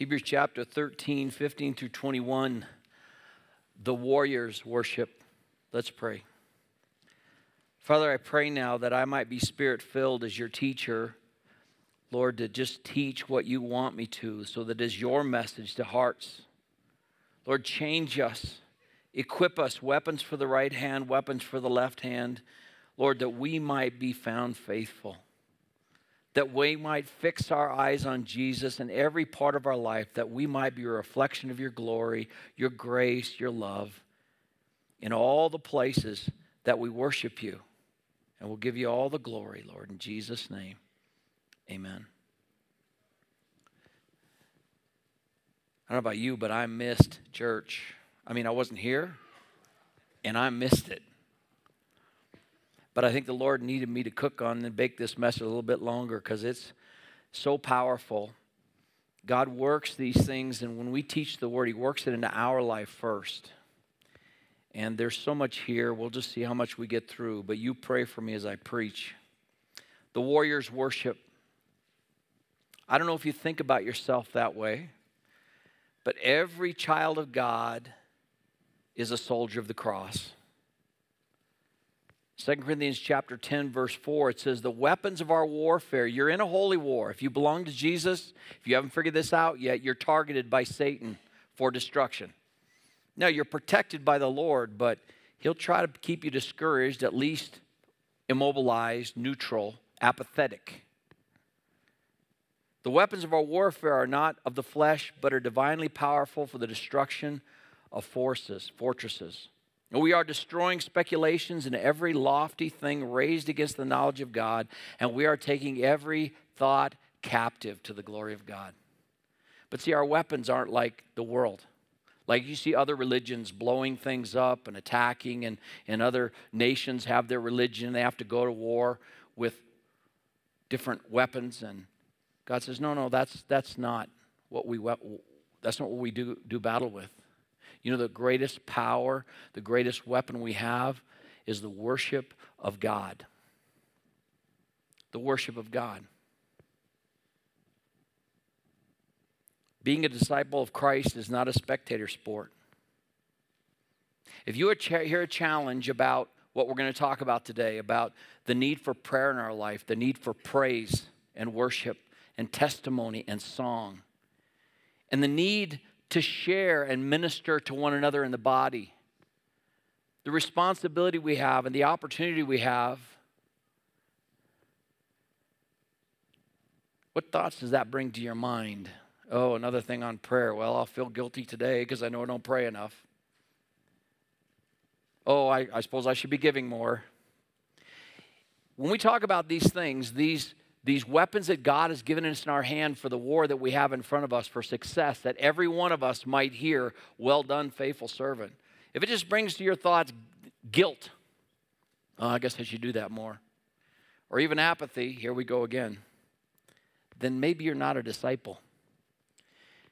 Hebrews chapter 13, 15 through 21. The warriors worship. Let's pray. Father, I pray now that I might be spirit filled as your teacher, Lord, to just teach what you want me to so that is your message to hearts. Lord, change us, equip us, weapons for the right hand, weapons for the left hand, Lord, that we might be found faithful that we might fix our eyes on Jesus in every part of our life, that we might be a reflection of your glory, your grace, your love in all the places that we worship you. And we'll give you all the glory, Lord, in Jesus' name. Amen. I don't know about you, but I missed church. I mean, I wasn't here, and I missed it. But I think the Lord needed me to cook on and bake this message a little bit longer because it's so powerful. God works these things, and when we teach the Word, He works it into our life first. And there's so much here. We'll just see how much we get through. But you pray for me as I preach. The warriors worship. I don't know if you think about yourself that way, but every child of God is a soldier of the cross. 2 Corinthians chapter 10 verse 4 it says the weapons of our warfare you're in a holy war. If you belong to Jesus if you haven't figured this out yet you're targeted by Satan for destruction. Now you're protected by the Lord but he'll try to keep you discouraged at least immobilized neutral apathetic. The weapons of our warfare are not of the flesh but are divinely powerful for the destruction of forces fortresses we are destroying speculations and every lofty thing raised against the knowledge of God, and we are taking every thought captive to the glory of God. But see, our weapons aren't like the world. Like you see other religions blowing things up and attacking, and, and other nations have their religion. They have to go to war with different weapons. And God says, no, no, that's, that's not what we, that's not what we do, do battle with. You know, the greatest power, the greatest weapon we have is the worship of God. The worship of God. Being a disciple of Christ is not a spectator sport. If you hear a challenge about what we're going to talk about today, about the need for prayer in our life, the need for praise and worship and testimony and song, and the need to share and minister to one another in the body. The responsibility we have and the opportunity we have. What thoughts does that bring to your mind? Oh, another thing on prayer. Well, I'll feel guilty today because I know I don't pray enough. Oh, I, I suppose I should be giving more. When we talk about these things, these these weapons that God has given us in our hand for the war that we have in front of us for success, that every one of us might hear, Well done, faithful servant. If it just brings to your thoughts guilt, oh, I guess I should do that more, or even apathy, here we go again, then maybe you're not a disciple.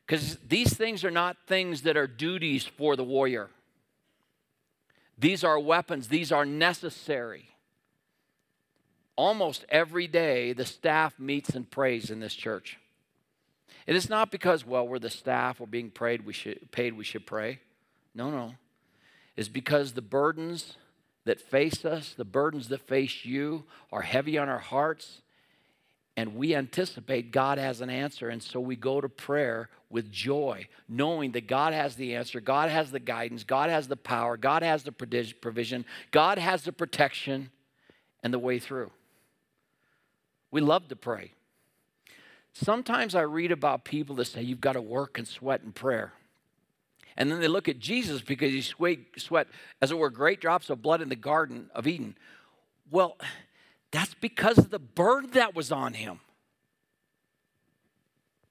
Because these things are not things that are duties for the warrior. These are weapons, these are necessary almost every day the staff meets and prays in this church. It is not because, well, we're the staff, we're being prayed, we should, paid, we should pray. No, no. It's because the burdens that face us, the burdens that face you, are heavy on our hearts, and we anticipate God has an answer. And so we go to prayer with joy, knowing that God has the answer, God has the guidance, God has the power, God has the provision, God has the protection and the way through. We love to pray. Sometimes I read about people that say you've got to work and sweat in prayer. And then they look at Jesus because he sweat, as it were, great drops of blood in the Garden of Eden. Well, that's because of the burden that was on him.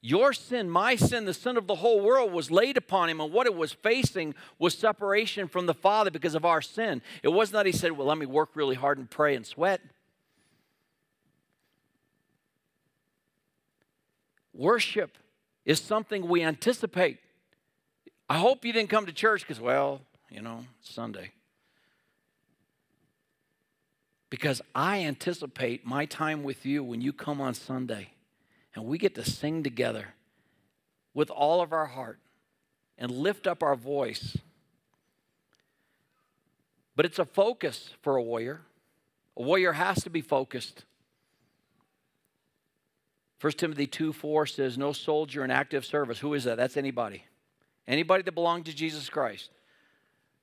Your sin, my sin, the sin of the whole world was laid upon him, and what it was facing was separation from the Father because of our sin. It wasn't that he said, Well, let me work really hard and pray and sweat. Worship is something we anticipate. I hope you didn't come to church because, well, you know, Sunday. Because I anticipate my time with you when you come on Sunday and we get to sing together. with all of our heart and lift up our voice. But it's a focus for a warrior. A warrior has to be focused. 1 Timothy 2 4 says, No soldier in active service. Who is that? That's anybody. Anybody that belongs to Jesus Christ.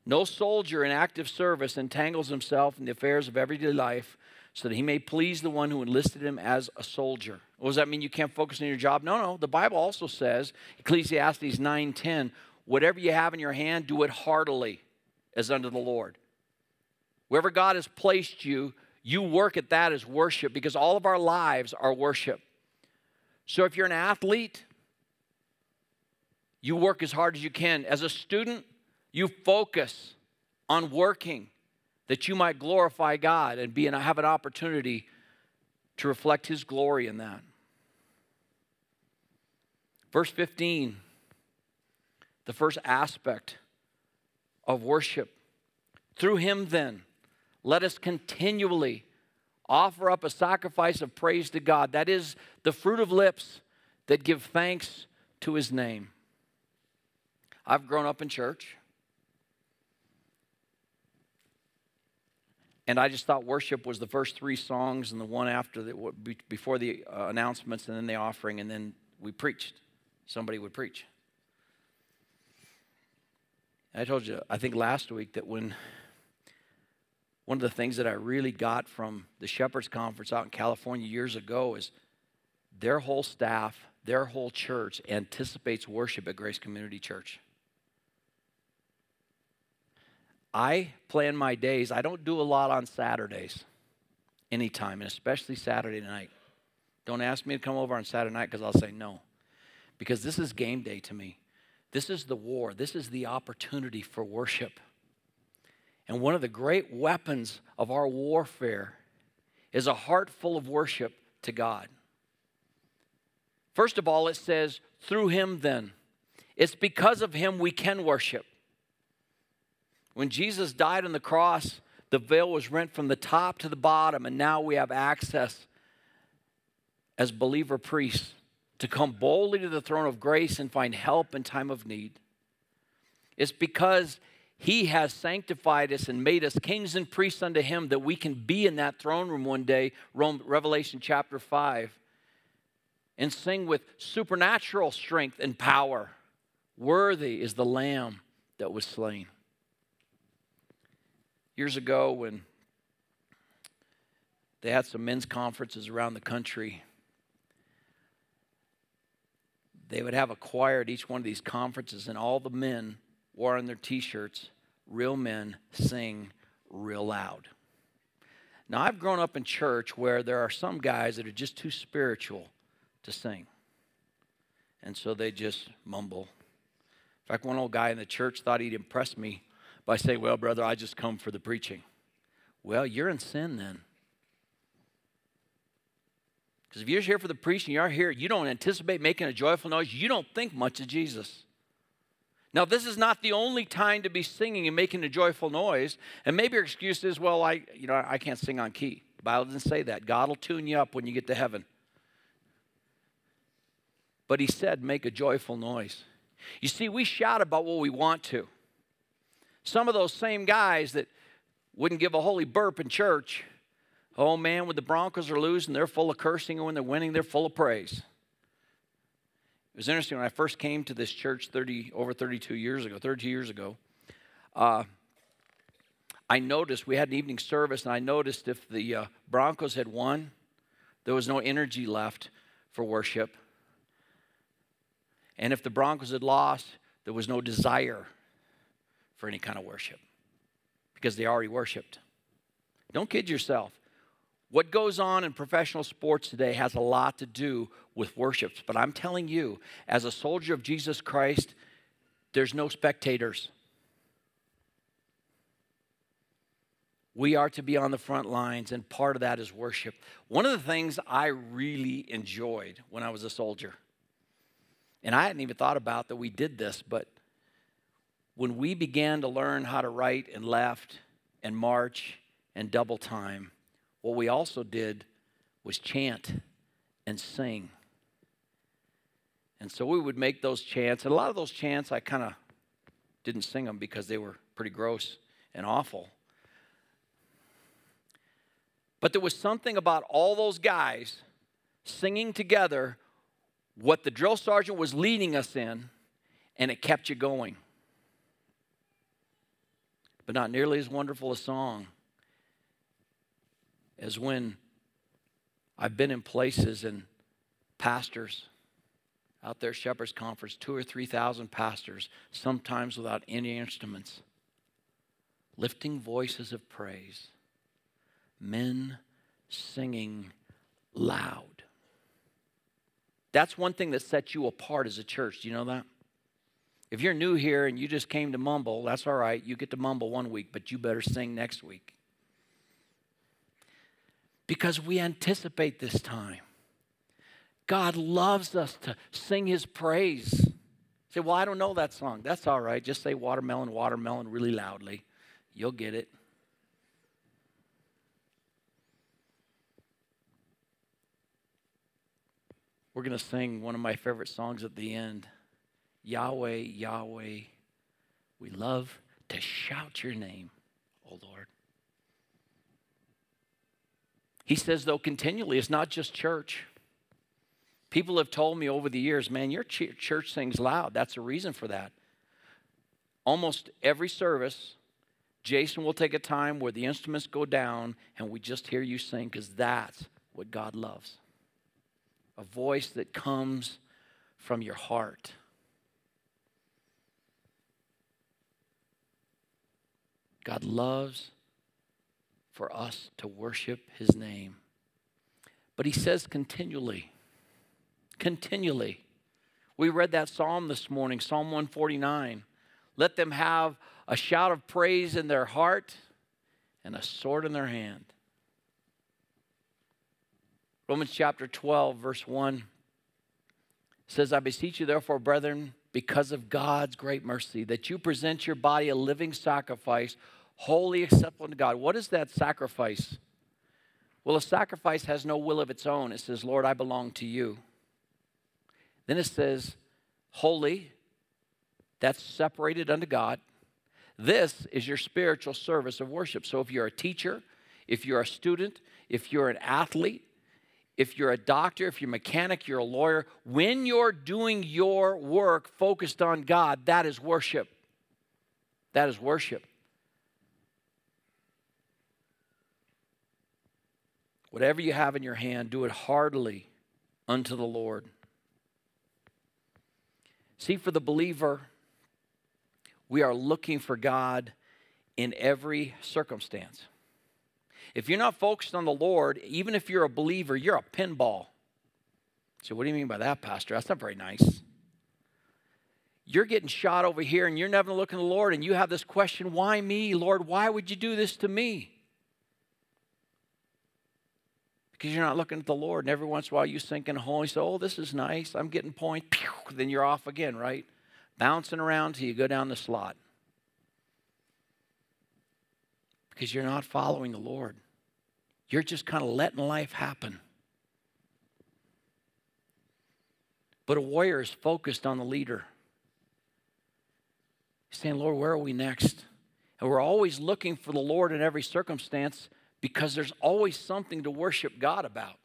No soldier in active service entangles himself in the affairs of everyday life so that he may please the one who enlisted him as a soldier. What does that mean? You can't focus on your job? No, no. The Bible also says, Ecclesiastes 9:10, whatever you have in your hand, do it heartily as unto the Lord. Wherever God has placed you, you work at that as worship because all of our lives are worship. So if you're an athlete, you work as hard as you can. As a student, you focus on working that you might glorify God and be and have an opportunity to reflect his glory in that. Verse 15, the first aspect of worship. Through him, then, let us continually offer up a sacrifice of praise to God. That is the fruit of lips that give thanks to his name. I've grown up in church. And I just thought worship was the first three songs and the one after the, before the uh, announcements and then the offering, and then we preached. Somebody would preach. I told you, I think last week, that when one of the things that I really got from the Shepherds Conference out in California years ago is their whole staff, their whole church anticipates worship at Grace Community Church. I plan my days. I don't do a lot on Saturdays, anytime, and especially Saturday night. Don't ask me to come over on Saturday night because I'll say no. Because this is game day to me. This is the war. This is the opportunity for worship. And one of the great weapons of our warfare is a heart full of worship to God. First of all, it says, through him then. It's because of him we can worship. When Jesus died on the cross, the veil was rent from the top to the bottom, and now we have access as believer priests to come boldly to the throne of grace and find help in time of need. It's because he has sanctified us and made us kings and priests unto him that we can be in that throne room one day, Revelation chapter 5, and sing with supernatural strength and power. Worthy is the Lamb that was slain years ago when they had some men's conferences around the country. They would have a choir at each one of these conferences, and all the men wore on their t shirts, Real men sing real loud. Now, I've grown up in church where there are some guys that are just too spiritual to sing. And so they just mumble. In fact, one old guy in the church thought he'd impress me by saying, Well, brother, I just come for the preaching. Well, you're in sin then. Because if you're here for the preaching, you're here, you don't anticipate making a joyful noise, you don't think much of Jesus. Now, this is not the only time to be singing and making a joyful noise. And maybe your excuse is, well, I, you know, I can't sing on key. The Bible doesn't say that. God will tune you up when you get to heaven. But he said, make a joyful noise. You see, we shout about what we want to. Some of those same guys that wouldn't give a holy burp in church, oh man, when the Broncos are losing, they're full of cursing, and when they're winning, they're full of praise. It was interesting when I first came to this church 30, over 32 years ago, 32 years ago. Uh, I noticed we had an evening service, and I noticed if the uh, Broncos had won, there was no energy left for worship. And if the Broncos had lost, there was no desire for any kind of worship because they already worshiped. Don't kid yourself. What goes on in professional sports today has a lot to do with worship. But I'm telling you, as a soldier of Jesus Christ, there's no spectators. We are to be on the front lines, and part of that is worship. One of the things I really enjoyed when I was a soldier, and I hadn't even thought about that we did this, but when we began to learn how to right and left and march and double time, what we also did was chant and sing. And so we would make those chants. And a lot of those chants, I kind of didn't sing them because they were pretty gross and awful. But there was something about all those guys singing together what the drill sergeant was leading us in, and it kept you going. But not nearly as wonderful a song as when I've been in places and pastors out there, Shepherd's Conference, two or 3,000 pastors, sometimes without any instruments, lifting voices of praise, men singing loud. That's one thing that sets you apart as a church. Do you know that? If you're new here and you just came to mumble, that's all right. You get to mumble one week, but you better sing next week. Because we anticipate this time. God loves us to sing his praise. Say, well, I don't know that song. That's all right. Just say watermelon, watermelon really loudly. You'll get it. We're going to sing one of my favorite songs at the end Yahweh, Yahweh, we love to shout your name, O Lord. He says, though, continually, it's not just church. People have told me over the years, man, your church sings loud. That's a reason for that. Almost every service, Jason will take a time where the instruments go down and we just hear you sing because that's what God loves. A voice that comes from your heart. God loves for us to worship his name. But he says continually, continually. We read that psalm this morning, Psalm 149. Let them have a shout of praise in their heart and a sword in their hand. Romans chapter 12, verse 1 says, I beseech you, therefore, brethren, because of God's great mercy, that you present your body a living sacrifice, wholly acceptable to God. What is that sacrifice? Well, a sacrifice has no will of its own. It says, Lord, I belong to you. Then it says, holy, that's separated unto God. This is your spiritual service of worship. So if you're a teacher, if you're a student, if you're an athlete, if you're a doctor, if you're a mechanic, you're a lawyer, when you're doing your work focused on God, that is worship. That is worship. Whatever you have in your hand, do it heartily unto the Lord. See, for the believer, we are looking for God in every circumstance. If you're not focused on the Lord, even if you're a believer, you're a pinball. So, what do you mean by that, Pastor? That's not very nice. You're getting shot over here and you're never looking at the Lord, and you have this question why me, Lord? Why would you do this to me? Because you're not looking at the Lord, and every once in a while you sink in a oh, hole and you say, Oh, this is nice. I'm getting point. Pew, then you're off again, right? Bouncing around till you go down the slot. Because you're not following the Lord. You're just kind of letting life happen. But a warrior is focused on the leader. He's saying, Lord, where are we next? And we're always looking for the Lord in every circumstance because there's always something to worship God about.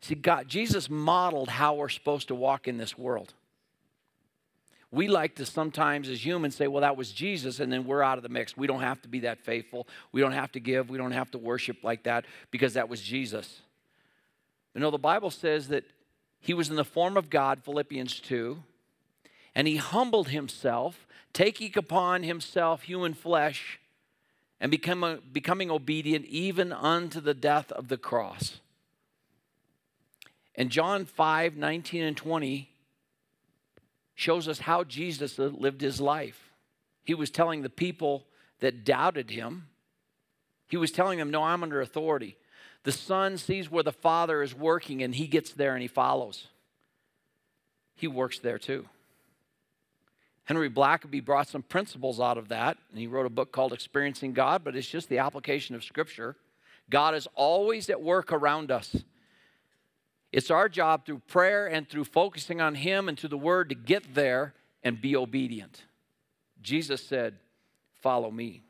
See, God, Jesus modeled how we're supposed to walk in this world. We like to sometimes, as humans, say, well, that was Jesus, and then we're out of the mix. We don't have to be that faithful. We don't have to give. We don't have to worship like that because that was Jesus. You know, the Bible says that he was in the form of God, Philippians 2, and he humbled himself, taking upon himself human flesh and become, becoming obedient even unto the death of the cross. And John 5 19 and 20 shows us how Jesus lived his life. He was telling the people that doubted him, he was telling them, No, I'm under authority. The Son sees where the Father is working and he gets there and he follows. He works there too. Henry Blackaby brought some principles out of that, and he wrote a book called Experiencing God, but it's just the application of Scripture. God is always at work around us. It's our job through prayer and through focusing on Him and through the Word to get there and be obedient. Jesus said, Follow me.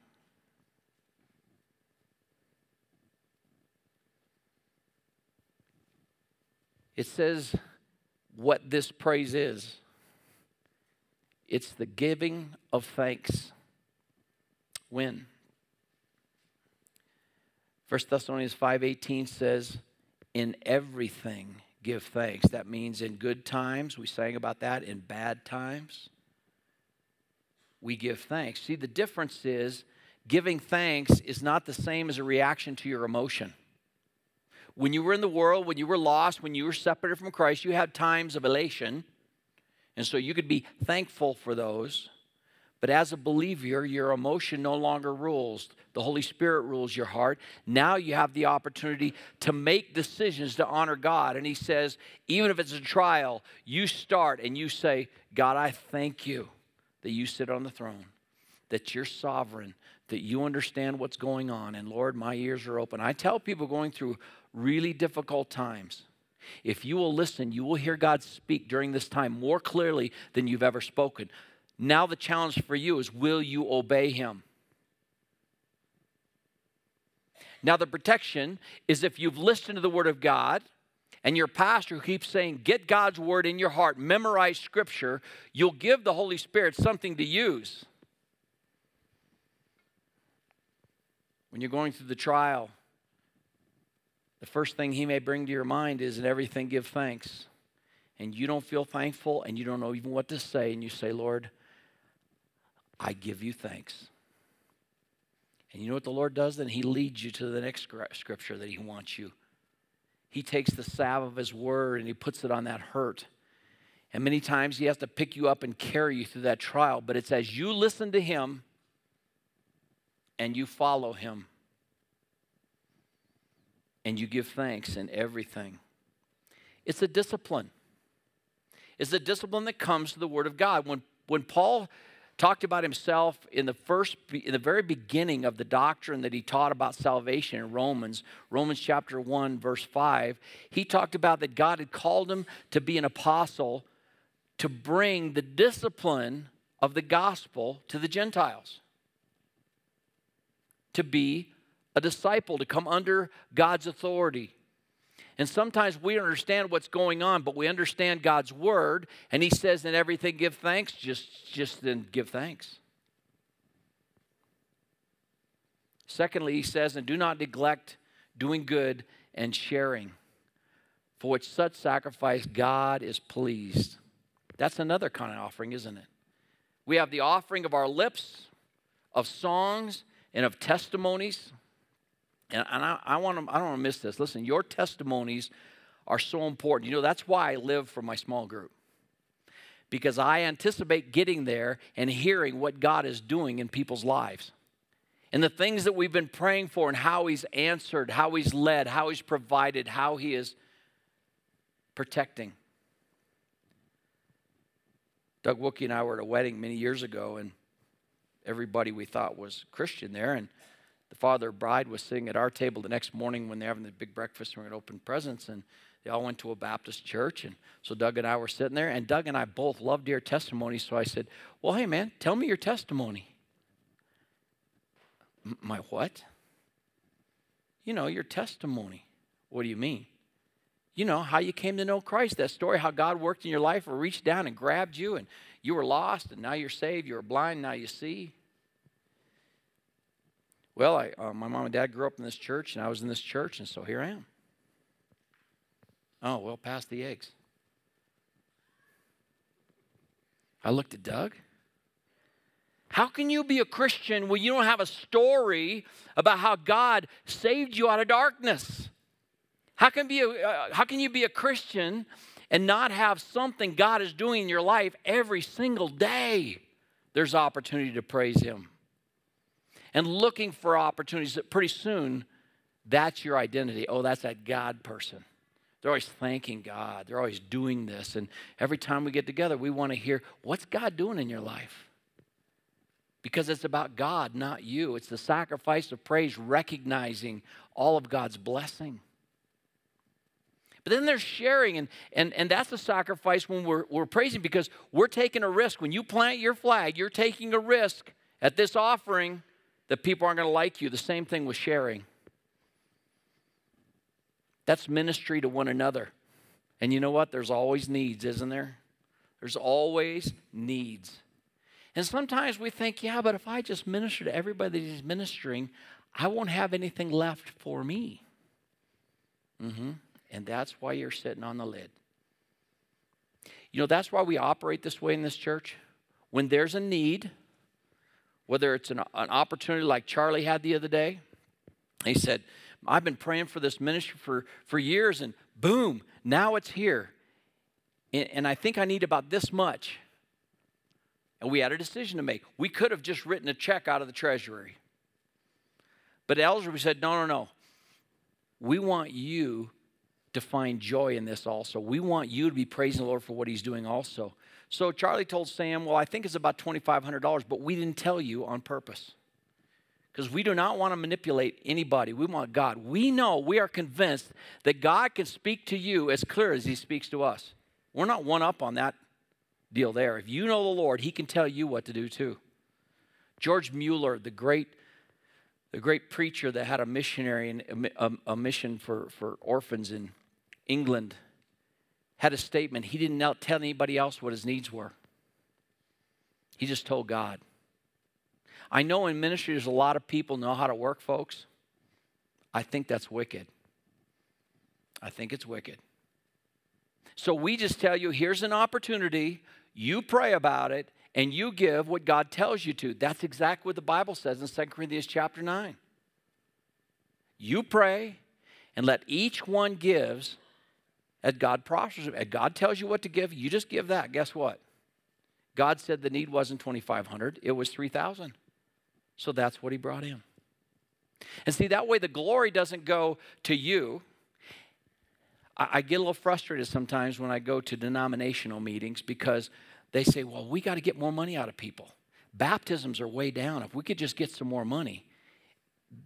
It says what this praise is it's the giving of thanks. When? 1 Thessalonians 5:18 says, "In everything give thanks." That means in good times, we sang about that, in bad times, we give thanks. See, the difference is giving thanks is not the same as a reaction to your emotion. When you were in the world, when you were lost, when you were separated from Christ, you had times of elation. And so you could be thankful for those. But as a believer, your emotion no longer rules. The Holy Spirit rules your heart. Now you have the opportunity to make decisions to honor God. And He says, even if it's a trial, you start and you say, God, I thank you that you sit on the throne, that you're sovereign, that you understand what's going on. And Lord, my ears are open. I tell people going through really difficult times, if you will listen, you will hear God speak during this time more clearly than you've ever spoken. Now, the challenge for you is will you obey Him? Now, the protection is if you've listened to the Word of God and your pastor keeps saying, Get God's Word in your heart, memorize Scripture, you'll give the Holy Spirit something to use. When you're going through the trial, the first thing he may bring to your mind is in everything give thanks. And you don't feel thankful and you don't know even what to say, and you say, Lord, I give you thanks. And you know what the Lord does? Then He leads you to the next scripture that He wants you. He takes the salve of His word and He puts it on that hurt. And many times He has to pick you up and carry you through that trial. But it's as you listen to Him and you follow Him and you give thanks in everything. It's a discipline. It's a discipline that comes to the Word of God. When, when Paul talked about himself in the first in the very beginning of the doctrine that he taught about salvation in Romans Romans chapter 1 verse 5 he talked about that God had called him to be an apostle to bring the discipline of the gospel to the Gentiles to be a disciple, to come under God's authority. And sometimes we understand what's going on, but we understand God's word, and He says, in everything give thanks, just, just then give thanks. Secondly, He says, and do not neglect doing good and sharing, for which such sacrifice God is pleased. That's another kind of offering, isn't it? We have the offering of our lips, of songs, and of testimonies. And, and I, I, want to, I don't want to miss this. Listen, your testimonies are so important. You know, that's why I live for my small group. Because I anticipate getting there and hearing what God is doing in people's lives. And the things that we've been praying for and how He's answered, how He's led, how He's provided, how He is protecting. Doug Wookie and I were at a wedding many years ago, and everybody we thought was Christian there. And the father of bride was sitting at our table the next morning when they're having the big breakfast and we're going to open presents. And they all went to a Baptist church. And so Doug and I were sitting there. And Doug and I both loved your testimony. So I said, Well, hey, man, tell me your testimony. My what? You know, your testimony. What do you mean? You know, how you came to know Christ, that story, how God worked in your life or reached down and grabbed you and you were lost and now you're saved. You were blind, now you see. Well, I, uh, my mom and dad grew up in this church, and I was in this church, and so here I am. Oh, well, pass the eggs. I looked at Doug. How can you be a Christian when you don't have a story about how God saved you out of darkness? How can, be a, uh, how can you be a Christian and not have something God is doing in your life every single day? There's opportunity to praise Him and looking for opportunities that pretty soon that's your identity. Oh, that's that God person. They're always thanking God. They're always doing this. And every time we get together, we want to hear, what's God doing in your life? Because it's about God, not you. It's the sacrifice of praise, recognizing all of God's blessing. But then there's sharing, and, and, and that's the sacrifice when we're, we're praising because we're taking a risk. When you plant your flag, you're taking a risk at this offering that people aren't going to like you. The same thing with sharing. That's ministry to one another. And you know what? There's always needs, isn't there? There's always needs. And sometimes we think, yeah, but if I just minister to everybody that he's ministering, I won't have anything left for me. Mm-hmm. And that's why you're sitting on the lid. You know, that's why we operate this way in this church. When there's a need, whether it's an, an opportunity like Charlie had the other day, he said, I've been praying for this ministry for, for years, and boom, now it's here. And, and I think I need about this much. And we had a decision to make. We could have just written a check out of the treasury. But elders, we said, no, no, no. We want you to find joy in this also. We want you to be praising the Lord for what He's doing also. So Charlie told Sam, Well, I think it's about $2,500, but we didn't tell you on purpose. Because we do not want to manipulate anybody. We want God. We know, we are convinced that God can speak to you as clear as He speaks to us. We're not one up on that deal there. If you know the Lord, He can tell you what to do too. George Mueller, the great the great preacher that had a missionary and a, a, mission for, for orphans in England had a statement. He didn't tell anybody else what his needs were, he just told God. I know in ministry there's a lot of people know how to work, folks. I think that's wicked. I think it's wicked. So we just tell you here's an opportunity, you pray about it, and you give what God tells you to. That's exactly what the Bible says in 2 Corinthians chapter 9. You pray and let each one gives as God prospers. As God tells you what to give, you just give that. Guess what? God said the need wasn't 2,500, it was 3,000. So that's what he brought in. And see, that way the glory doesn't go to you. I, I get a little frustrated sometimes when I go to denominational meetings because they say, well, we got to get more money out of people. Baptisms are way down. If we could just get some more money,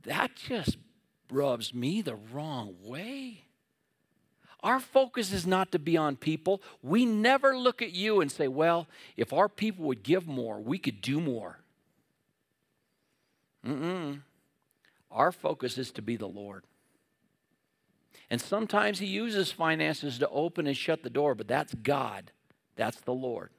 that just rubs me the wrong way. Our focus is not to be on people. We never look at you and say, well, if our people would give more, we could do more. Mm-mm. Our focus is to be the Lord. And sometimes He uses finances to open and shut the door, but that's God. That's the Lord.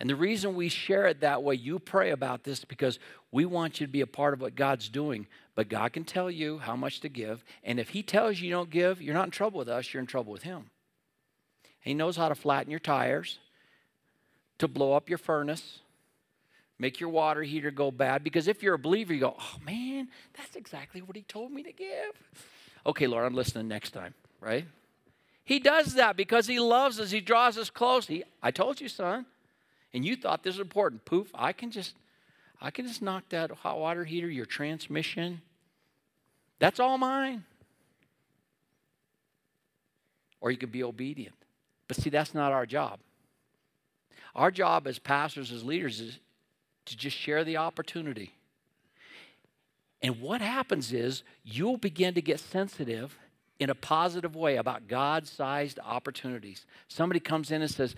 And the reason we share it that way, you pray about this because we want you to be a part of what God's doing. But God can tell you how much to give. And if He tells you you don't give, you're not in trouble with us, you're in trouble with Him. He knows how to flatten your tires, to blow up your furnace, make your water heater go bad. Because if you're a believer, you go, oh man, that's exactly what He told me to give. Okay, Lord, I'm listening next time, right? He does that because He loves us, He draws us close. He, I told you, son and you thought this was important. Poof, I can just I can just knock that hot water heater, your transmission. That's all mine. Or you could be obedient. But see, that's not our job. Our job as pastors, as leaders, is to just share the opportunity. And what happens is you'll begin to get sensitive in a positive way about God sized opportunities. Somebody comes in and says,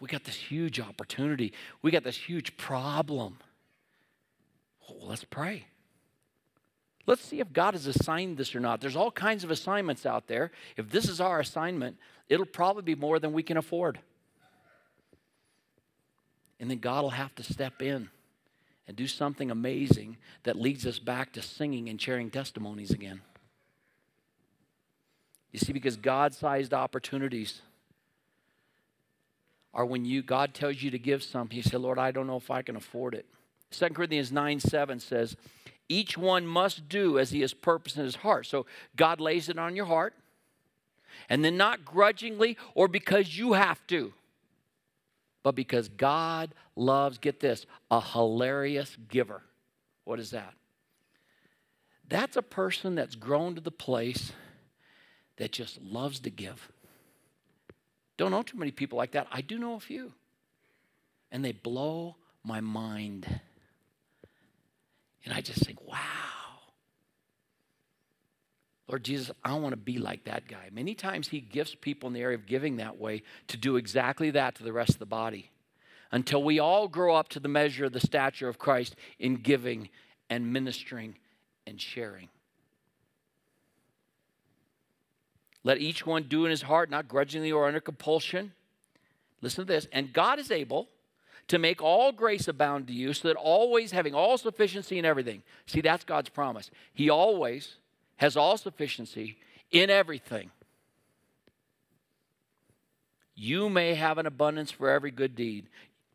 We got this huge opportunity, we got this huge problem. Well, let's pray. Let's see if God has assigned this or not. There's all kinds of assignments out there. If this is our assignment, it'll probably be more than we can afford. And then God will have to step in and do something amazing that leads us back to singing and sharing testimonies again. You see, because God sized opportunities are when you God tells you to give something, you say, Lord, I don't know if I can afford it. 2 Corinthians 9 7 says, Each one must do as he has purpose in his heart. So God lays it on your heart, and then not grudgingly or because you have to, but because God loves, get this, a hilarious giver. What is that? That's a person that's grown to the place that just loves to give. Don't know too many people like that. I do know a few. And they blow my mind. And I just think, wow. Lord Jesus, I want to be like that guy. Many times He gifts people in the area of giving that way to do exactly that to the rest of the body until we all grow up to the measure of the stature of Christ in giving and ministering and sharing. Let each one do in his heart, not grudgingly or under compulsion. Listen to this. And God is able to make all grace abound to you, so that always having all sufficiency in everything. See, that's God's promise. He always has all sufficiency in everything. You may have an abundance for every good deed.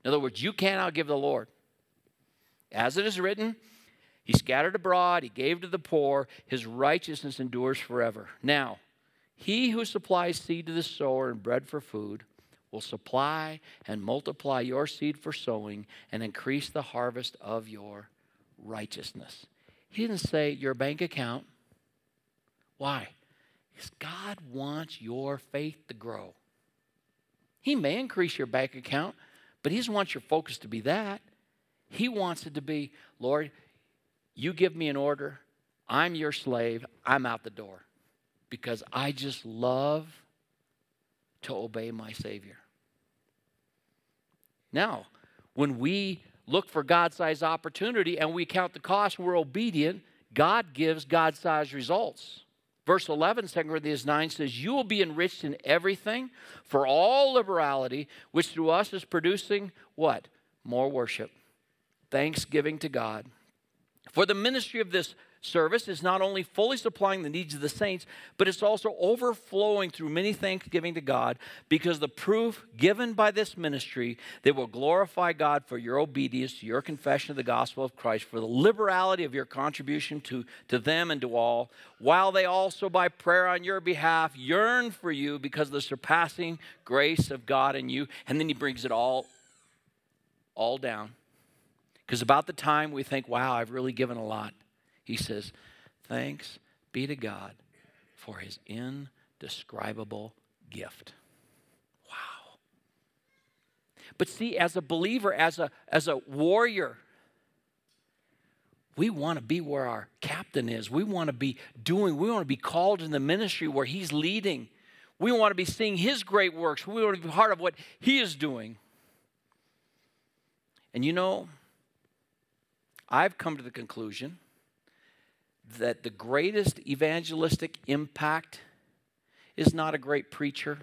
In other words, you can't outgive the Lord. As it is written, He scattered abroad, He gave to the poor, His righteousness endures forever. Now, He who supplies seed to the sower and bread for food, will supply and multiply your seed for sowing and increase the harvest of your righteousness. He didn't say your bank account. Why? Because God wants your faith to grow. He may increase your bank account, but He doesn't want your focus to be that. He wants it to be, Lord, you give me an order, I'm your slave, I'm out the door. Because I just love to obey my Savior. Now, when we look for God sized opportunity and we count the cost, we're obedient, God gives God sized results. Verse 11, 2 Corinthians 9 says, You will be enriched in everything for all liberality, which through us is producing what? More worship. Thanksgiving to God. For the ministry of this service is not only fully supplying the needs of the saints, but it's also overflowing through many thanksgiving to God because the proof given by this ministry that will glorify God for your obedience to your confession of the gospel of Christ, for the liberality of your contribution to, to them and to all, while they also by prayer on your behalf yearn for you because of the surpassing grace of God in you. And then he brings it all, all down. Because about the time we think, wow, I've really given a lot he says, Thanks be to God for his indescribable gift. Wow. But see, as a believer, as a, as a warrior, we want to be where our captain is. We want to be doing, we want to be called in the ministry where he's leading. We want to be seeing his great works. We want to be part of what he is doing. And you know, I've come to the conclusion that the greatest evangelistic impact is not a great preacher.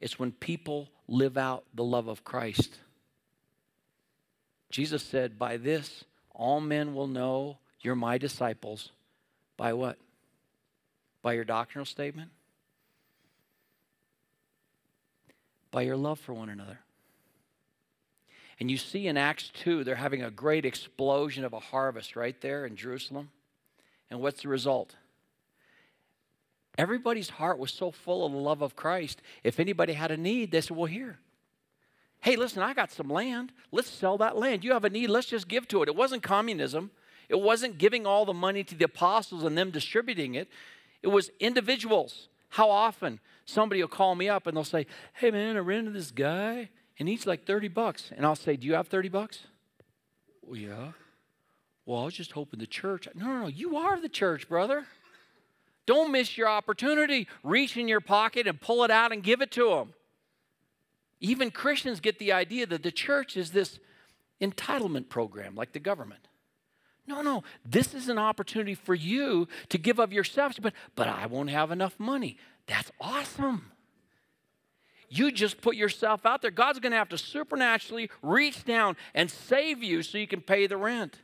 It's when people live out the love of Christ. Jesus said, By this, all men will know you're my disciples. By what? By your doctrinal statement? By your love for one another. And you see in Acts 2, they're having a great explosion of a harvest right there in Jerusalem. And what's the result? Everybody's heart was so full of the love of Christ. If anybody had a need, they said, Well, here. Hey, listen, I got some land. Let's sell that land. You have a need, let's just give to it. It wasn't communism. It wasn't giving all the money to the apostles and them distributing it. It was individuals. How often somebody will call me up and they'll say, Hey, man, I into this guy and he's like 30 bucks. And I'll say, Do you have 30 bucks? Well, yeah. Well, I was just hoping the church. No, no, no. You are the church, brother. Don't miss your opportunity. Reach in your pocket and pull it out and give it to them. Even Christians get the idea that the church is this entitlement program like the government. No, no. This is an opportunity for you to give of yourselves, but but I won't have enough money. That's awesome. You just put yourself out there. God's going to have to supernaturally reach down and save you so you can pay the rent.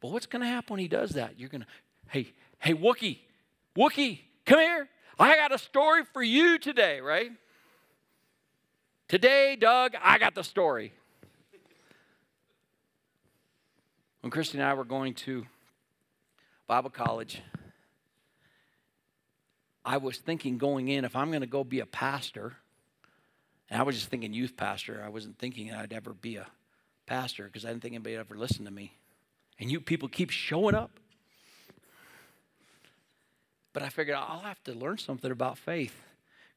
But what's going to happen when He does that? You're going to, hey, hey, Wookie, Wookie, come here. I got a story for you today, right? Today, Doug, I got the story. When Christy and I were going to Bible college, I was thinking going in, if I'm going to go be a pastor, and I was just thinking youth pastor. I wasn't thinking I'd ever be a pastor because I didn't think anybody would ever listen to me. And you people keep showing up. But I figured I'll have to learn something about faith.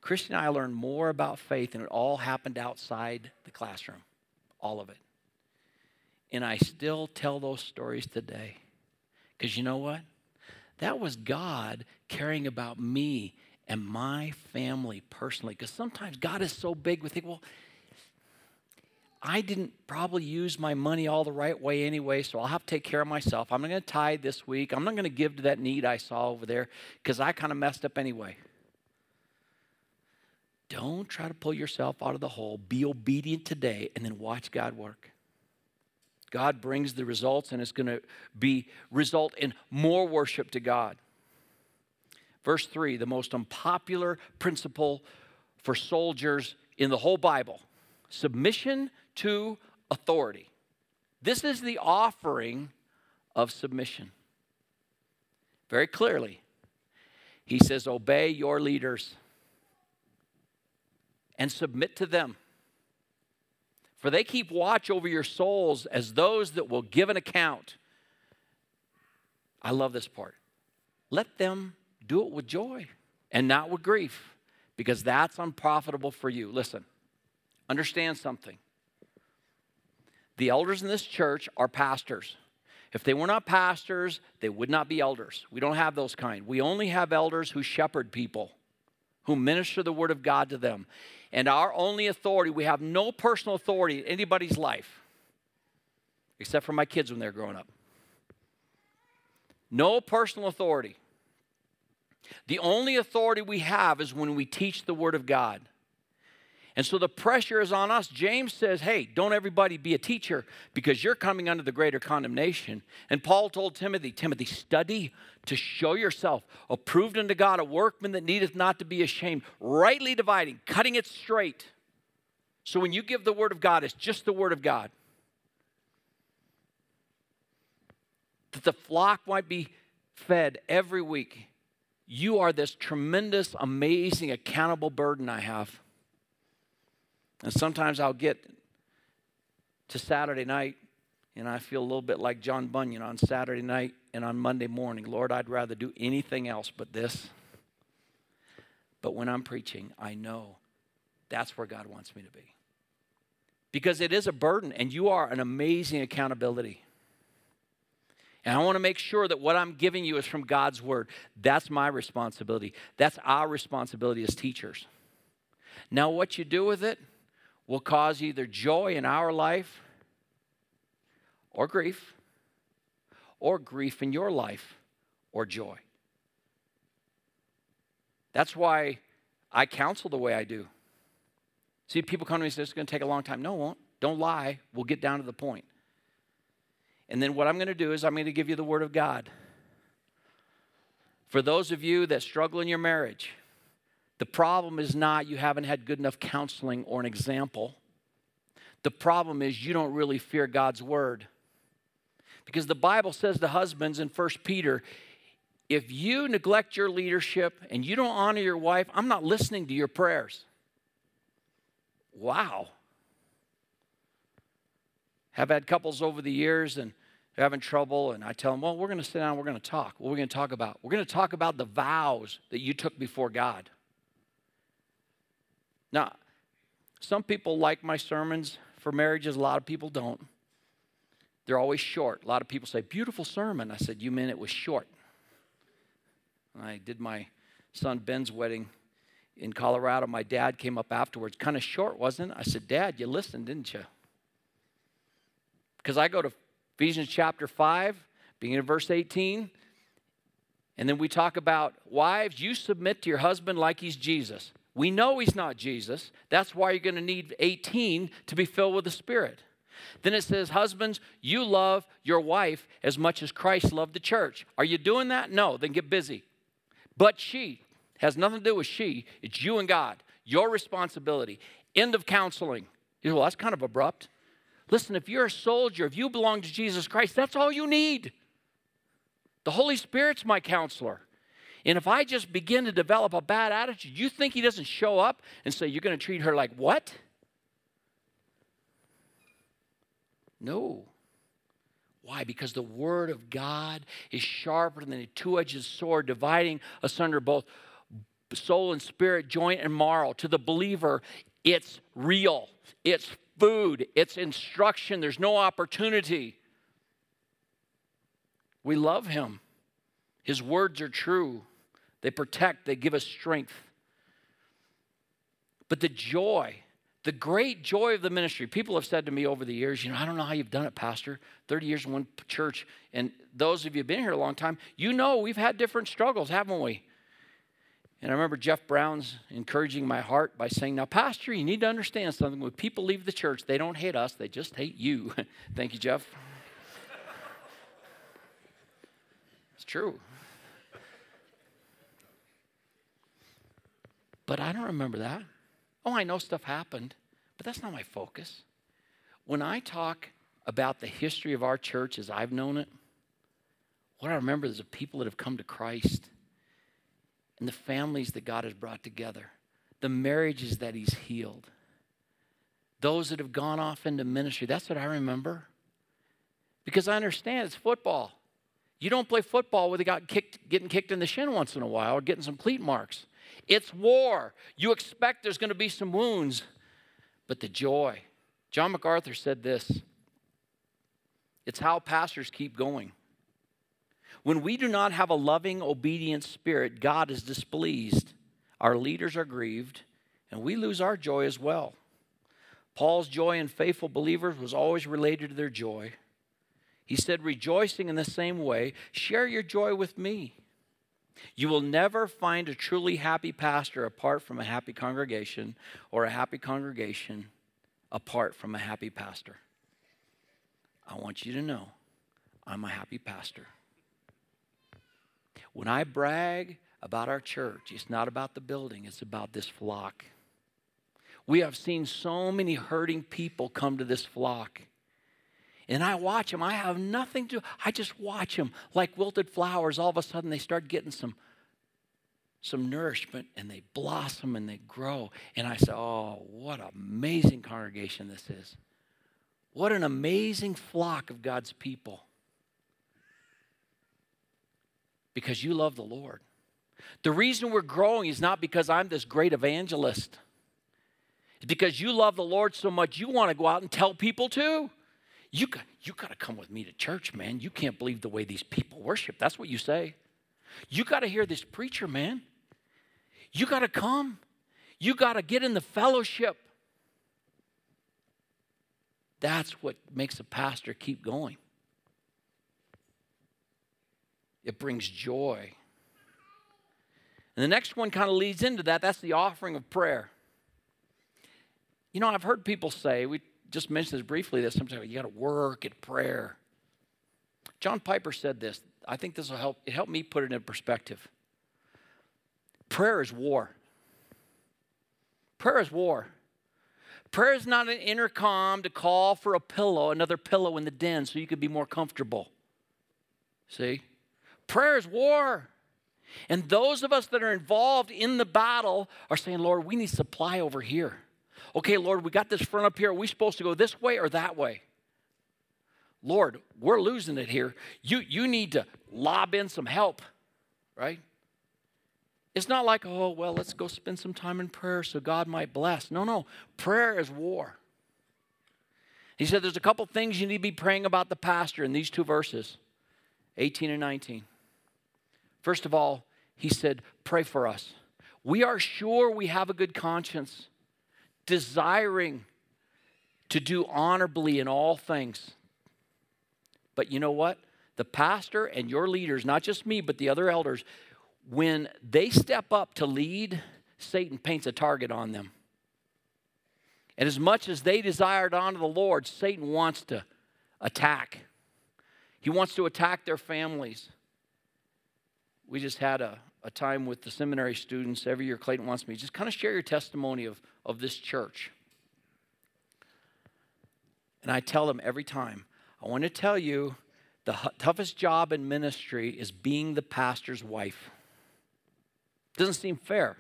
Christian and I learned more about faith, and it all happened outside the classroom. All of it. And I still tell those stories today. Because you know what? That was God caring about me and my family personally. Because sometimes God is so big, we think, well, I didn't probably use my money all the right way anyway, so I'll have to take care of myself. I'm not going to tithe this week. I'm not going to give to that need I saw over there because I kind of messed up anyway. Don't try to pull yourself out of the hole. Be obedient today and then watch God work. God brings the results and it's going to be result in more worship to God. Verse 3, the most unpopular principle for soldiers in the whole Bible. Submission to authority. This is the offering of submission. Very clearly, he says, Obey your leaders and submit to them. For they keep watch over your souls as those that will give an account. I love this part. Let them do it with joy and not with grief, because that's unprofitable for you. Listen, understand something. The elders in this church are pastors. If they were not pastors, they would not be elders. We don't have those kind. We only have elders who shepherd people, who minister the word of God to them. And our only authority, we have no personal authority in anybody's life, except for my kids when they're growing up. No personal authority. The only authority we have is when we teach the Word of God. And so the pressure is on us. James says, hey, don't everybody be a teacher because you're coming under the greater condemnation. And Paul told Timothy, Timothy, study to show yourself approved unto God, a workman that needeth not to be ashamed, rightly dividing, cutting it straight. So when you give the word of God, it's just the word of God. That the flock might be fed every week. You are this tremendous, amazing, accountable burden I have. And sometimes I'll get to Saturday night and I feel a little bit like John Bunyan on Saturday night and on Monday morning. Lord, I'd rather do anything else but this. But when I'm preaching, I know that's where God wants me to be. Because it is a burden, and you are an amazing accountability. And I want to make sure that what I'm giving you is from God's word. That's my responsibility. That's our responsibility as teachers. Now, what you do with it, will cause either joy in our life or grief, or grief in your life or joy. That's why I counsel the way I do. See, people come to me and say, it's going to take a long time. No, it won't. Don't lie. We'll get down to the point. And then what I'm going to do is I'm going to give you the Word of God. For those of you that struggle in your marriage, the problem is not you haven't had good enough counseling or an example. The problem is you don't really fear God's word. Because the Bible says to husbands in 1 Peter, if you neglect your leadership and you don't honor your wife, I'm not listening to your prayers. Wow. Have had couples over the years and they're having trouble, and I tell them, Well, we're going to sit down, we're going to talk. What are we going to talk about? We're going to talk about the vows that you took before God. Now, some people like my sermons for marriages, a lot of people don't. They're always short. A lot of people say, Beautiful sermon. I said, You meant it was short. I did my son Ben's wedding in Colorado. My dad came up afterwards. Kind of short, wasn't it? I said, Dad, you listened, didn't you? Because I go to Ephesians chapter 5, beginning of verse 18. And then we talk about wives, you submit to your husband like he's Jesus. We know he's not Jesus. That's why you're going to need 18 to be filled with the Spirit. Then it says, Husbands, you love your wife as much as Christ loved the church. Are you doing that? No, then get busy. But she has nothing to do with she, it's you and God, your responsibility. End of counseling. You know, well, that's kind of abrupt. Listen, if you're a soldier, if you belong to Jesus Christ, that's all you need. The Holy Spirit's my counselor. And if I just begin to develop a bad attitude, you think he doesn't show up and say, You're going to treat her like what? No. Why? Because the Word of God is sharper than a two edged sword, dividing asunder both soul and spirit, joint and marrow. To the believer, it's real, it's food, it's instruction. There's no opportunity. We love Him. His words are true. They protect, they give us strength. But the joy, the great joy of the ministry, people have said to me over the years, you know, I don't know how you've done it, Pastor. 30 years in one church. And those of you who have been here a long time, you know we've had different struggles, haven't we? And I remember Jeff Brown's encouraging my heart by saying, Now, Pastor, you need to understand something. When people leave the church, they don't hate us, they just hate you. Thank you, Jeff. it's true. But I don't remember that. Oh, I know stuff happened, but that's not my focus. When I talk about the history of our church as I've known it, what I remember is the people that have come to Christ and the families that God has brought together, the marriages that He's healed, those that have gone off into ministry. That's what I remember. Because I understand it's football. You don't play football with a guy kicked, getting kicked in the shin once in a while or getting some cleat marks. It's war. You expect there's going to be some wounds, but the joy. John MacArthur said this it's how pastors keep going. When we do not have a loving, obedient spirit, God is displeased. Our leaders are grieved, and we lose our joy as well. Paul's joy in faithful believers was always related to their joy. He said, rejoicing in the same way, share your joy with me. You will never find a truly happy pastor apart from a happy congregation, or a happy congregation apart from a happy pastor. I want you to know I'm a happy pastor. When I brag about our church, it's not about the building, it's about this flock. We have seen so many hurting people come to this flock. And I watch them. I have nothing to, I just watch them like wilted flowers. All of a sudden, they start getting some, some nourishment and they blossom and they grow. And I say, oh, what an amazing congregation this is. What an amazing flock of God's people because you love the Lord. The reason we're growing is not because I'm this great evangelist. It's because you love the Lord so much you want to go out and tell people too. You got, you got to come with me to church, man. You can't believe the way these people worship. That's what you say. You got to hear this preacher, man. You got to come. You got to get in the fellowship. That's what makes a pastor keep going. It brings joy. And the next one kind of leads into that. That's the offering of prayer. You know, I've heard people say, we just mentioned this briefly, that sometimes you got to work at prayer. John Piper said this. I think this will help. It helped me put it in perspective. Prayer is war. Prayer is war. Prayer is not an intercom to call for a pillow, another pillow in the den so you could be more comfortable. See? Prayer is war. And those of us that are involved in the battle are saying, Lord, we need supply over here. Okay, Lord, we got this front up here. Are we supposed to go this way or that way? Lord, we're losing it here. You, you need to lob in some help, right? It's not like, oh, well, let's go spend some time in prayer so God might bless. No, no. Prayer is war. He said there's a couple things you need to be praying about the pastor in these two verses 18 and 19. First of all, he said, Pray for us. We are sure we have a good conscience, desiring to do honorably in all things. But you know what? The pastor and your leaders, not just me, but the other elders, when they step up to lead, Satan paints a target on them. And as much as they desire to honor the Lord, Satan wants to attack. He wants to attack their families. We just had a, a time with the seminary students. Every year, Clayton wants me just kind of share your testimony of, of this church. And I tell them every time, I want to tell you the toughest job in ministry is being the pastor's wife. Doesn't seem fair.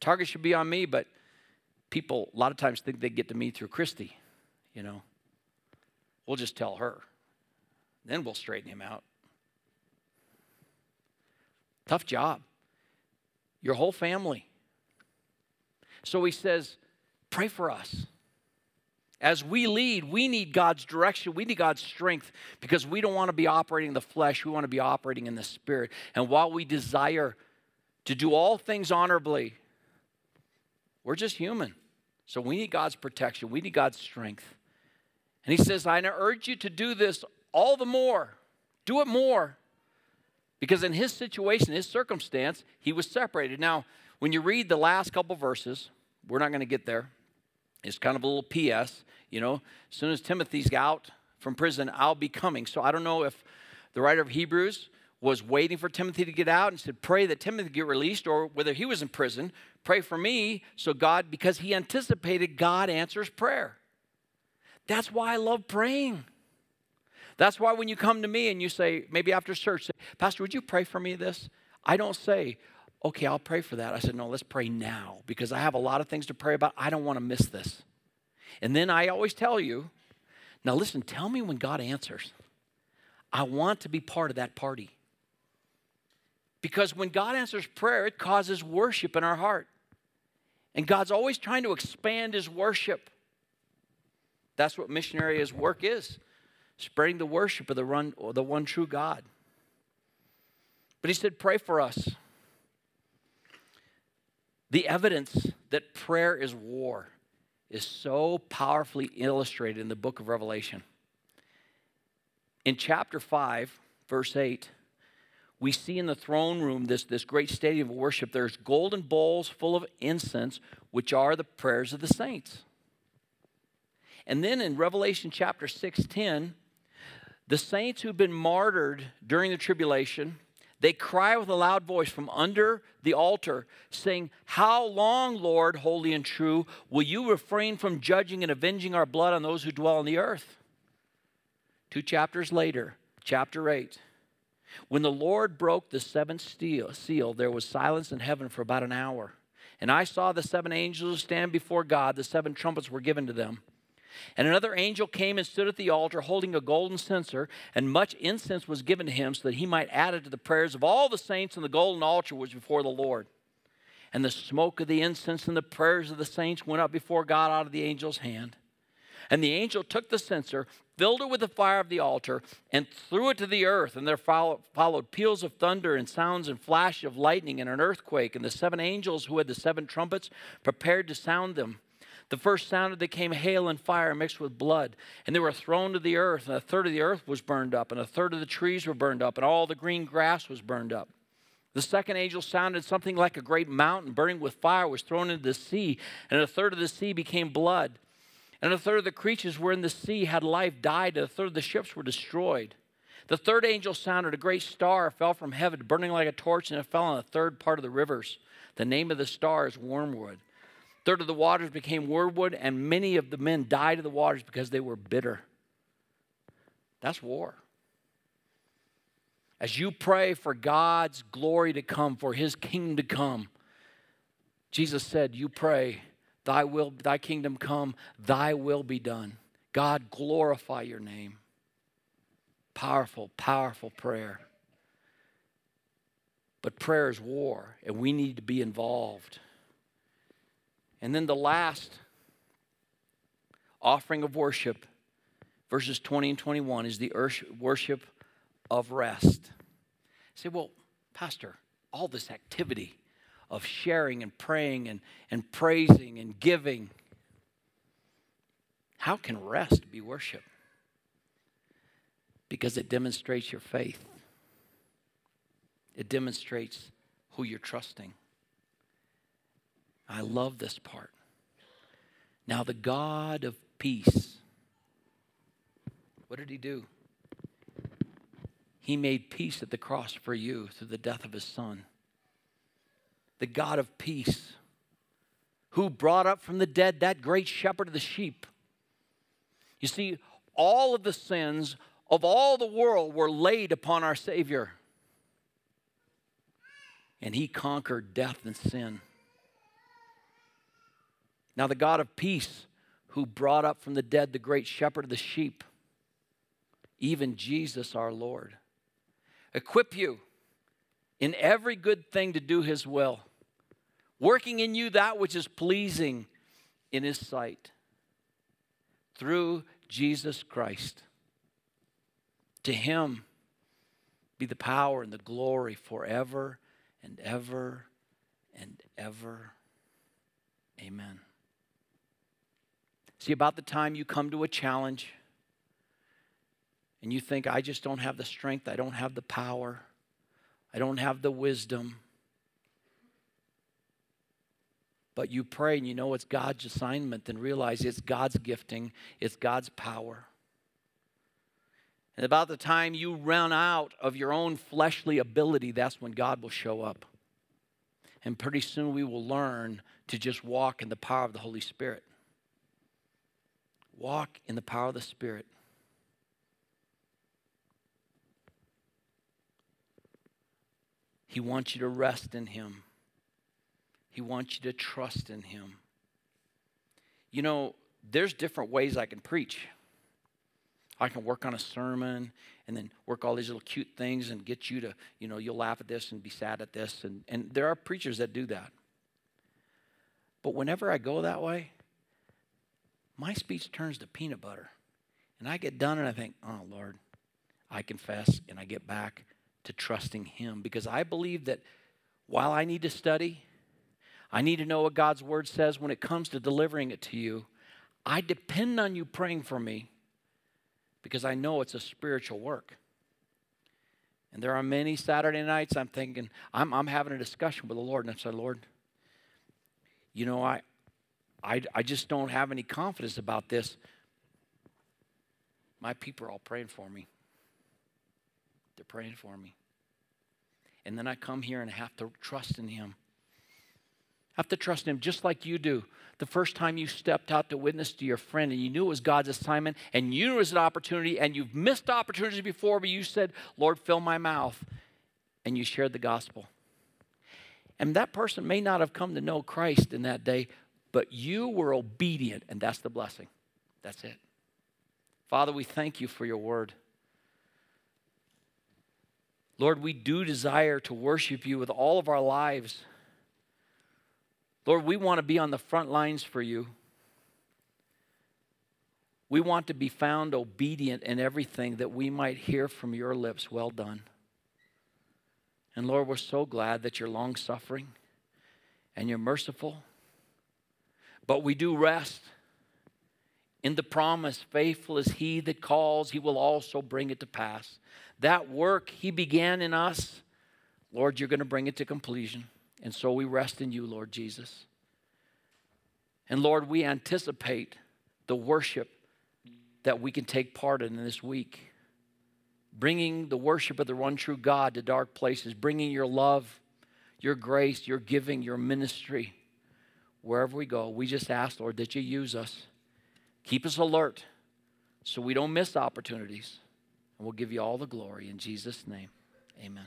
Target should be on me, but people a lot of times think they get to me through Christy, you know. We'll just tell her. Then we'll straighten him out. Tough job. Your whole family. So he says, Pray for us. As we lead, we need God's direction. We need God's strength because we don't want to be operating in the flesh. We want to be operating in the spirit. And while we desire to do all things honorably, we're just human. So we need God's protection. We need God's strength. And he says, I urge you to do this all the more. Do it more. Because in his situation, his circumstance, he was separated. Now, when you read the last couple verses, we're not going to get there. It's kind of a little PS. You know, as soon as Timothy's out from prison, I'll be coming. So I don't know if the writer of Hebrews was waiting for Timothy to get out and said, Pray that Timothy get released, or whether he was in prison, pray for me. So God, because he anticipated, God answers prayer. That's why I love praying. That's why when you come to me and you say, maybe after church, say, Pastor, would you pray for me this? I don't say, okay, I'll pray for that. I said, no, let's pray now because I have a lot of things to pray about. I don't want to miss this. And then I always tell you, now listen, tell me when God answers. I want to be part of that party. Because when God answers prayer, it causes worship in our heart. And God's always trying to expand his worship. That's what missionary's work is spreading the worship of the, run, the one true God. But he said, Pray for us. The evidence that prayer is war is so powerfully illustrated in the book of Revelation. In chapter 5, verse 8, we see in the throne room this, this great stadium of worship. There's golden bowls full of incense, which are the prayers of the saints. And then in Revelation chapter 6:10, the saints who've been martyred during the tribulation, they cry with a loud voice from under the altar, saying, How long, Lord, holy and true, will you refrain from judging and avenging our blood on those who dwell on the earth? Two chapters later, chapter 8, when the Lord broke the seventh seal, there was silence in heaven for about an hour. And I saw the seven angels stand before God, the seven trumpets were given to them. And another angel came and stood at the altar holding a golden censer, and much incense was given to him so that he might add it to the prayers of all the saints, and the golden altar was before the Lord. And the smoke of the incense and the prayers of the saints went up before God out of the angel's hand. And the angel took the censer, filled it with the fire of the altar, and threw it to the earth. And there followed peals of thunder and sounds and flash of lightning and an earthquake. And the seven angels who had the seven trumpets prepared to sound them. The first sounded that came hail and fire mixed with blood, and they were thrown to the earth, and a third of the earth was burned up, and a third of the trees were burned up, and all the green grass was burned up. The second angel sounded something like a great mountain burning with fire was thrown into the sea, and a third of the sea became blood. And a third of the creatures were in the sea had life died, and a third of the ships were destroyed. The third angel sounded, a great star fell from heaven, burning like a torch, and it fell on a third part of the rivers. The name of the star is wormwood third of the waters became wormwood, and many of the men died of the waters because they were bitter. That's war. As you pray for God's glory to come, for his kingdom to come, Jesus said, You pray, thy will, thy kingdom come, thy will be done. God, glorify your name. Powerful, powerful prayer. But prayer is war, and we need to be involved. And then the last offering of worship, verses 20 and 21, is the worship of rest. say, well, Pastor, all this activity of sharing and praying and, and praising and giving, how can rest be worship? Because it demonstrates your faith, it demonstrates who you're trusting. I love this part. Now, the God of peace, what did he do? He made peace at the cross for you through the death of his son. The God of peace, who brought up from the dead that great shepherd of the sheep. You see, all of the sins of all the world were laid upon our Savior. And he conquered death and sin. Now, the God of peace, who brought up from the dead the great shepherd of the sheep, even Jesus our Lord, equip you in every good thing to do his will, working in you that which is pleasing in his sight, through Jesus Christ. To him be the power and the glory forever and ever and ever. Amen. See, about the time you come to a challenge and you think, I just don't have the strength, I don't have the power, I don't have the wisdom. But you pray and you know it's God's assignment, then realize it's God's gifting, it's God's power. And about the time you run out of your own fleshly ability, that's when God will show up. And pretty soon we will learn to just walk in the power of the Holy Spirit. Walk in the power of the Spirit. He wants you to rest in Him. He wants you to trust in Him. You know, there's different ways I can preach. I can work on a sermon and then work all these little cute things and get you to, you know, you'll laugh at this and be sad at this. And, and there are preachers that do that. But whenever I go that way, my speech turns to peanut butter. And I get done and I think, oh, Lord, I confess and I get back to trusting Him because I believe that while I need to study, I need to know what God's Word says when it comes to delivering it to you. I depend on you praying for me because I know it's a spiritual work. And there are many Saturday nights I'm thinking, I'm, I'm having a discussion with the Lord, and I said, Lord, you know, I, I, I just don't have any confidence about this. My people are all praying for me. They're praying for me. And then I come here and I have to trust in Him. I have to trust Him just like you do. The first time you stepped out to witness to your friend and you knew it was God's assignment and you knew it was an opportunity and you've missed opportunities before, but you said, Lord, fill my mouth. And you shared the gospel. And that person may not have come to know Christ in that day, but you were obedient, and that's the blessing. That's it. Father, we thank you for your word. Lord, we do desire to worship you with all of our lives. Lord, we want to be on the front lines for you. We want to be found obedient in everything that we might hear from your lips, well done. And Lord, we're so glad that you're long suffering and you're merciful. But we do rest in the promise faithful is he that calls, he will also bring it to pass. That work he began in us, Lord, you're going to bring it to completion. And so we rest in you, Lord Jesus. And Lord, we anticipate the worship that we can take part in this week. Bringing the worship of the one true God to dark places, bringing your love, your grace, your giving, your ministry, wherever we go. We just ask, Lord, that you use us. Keep us alert so we don't miss opportunities. And we'll give you all the glory in Jesus' name. Amen.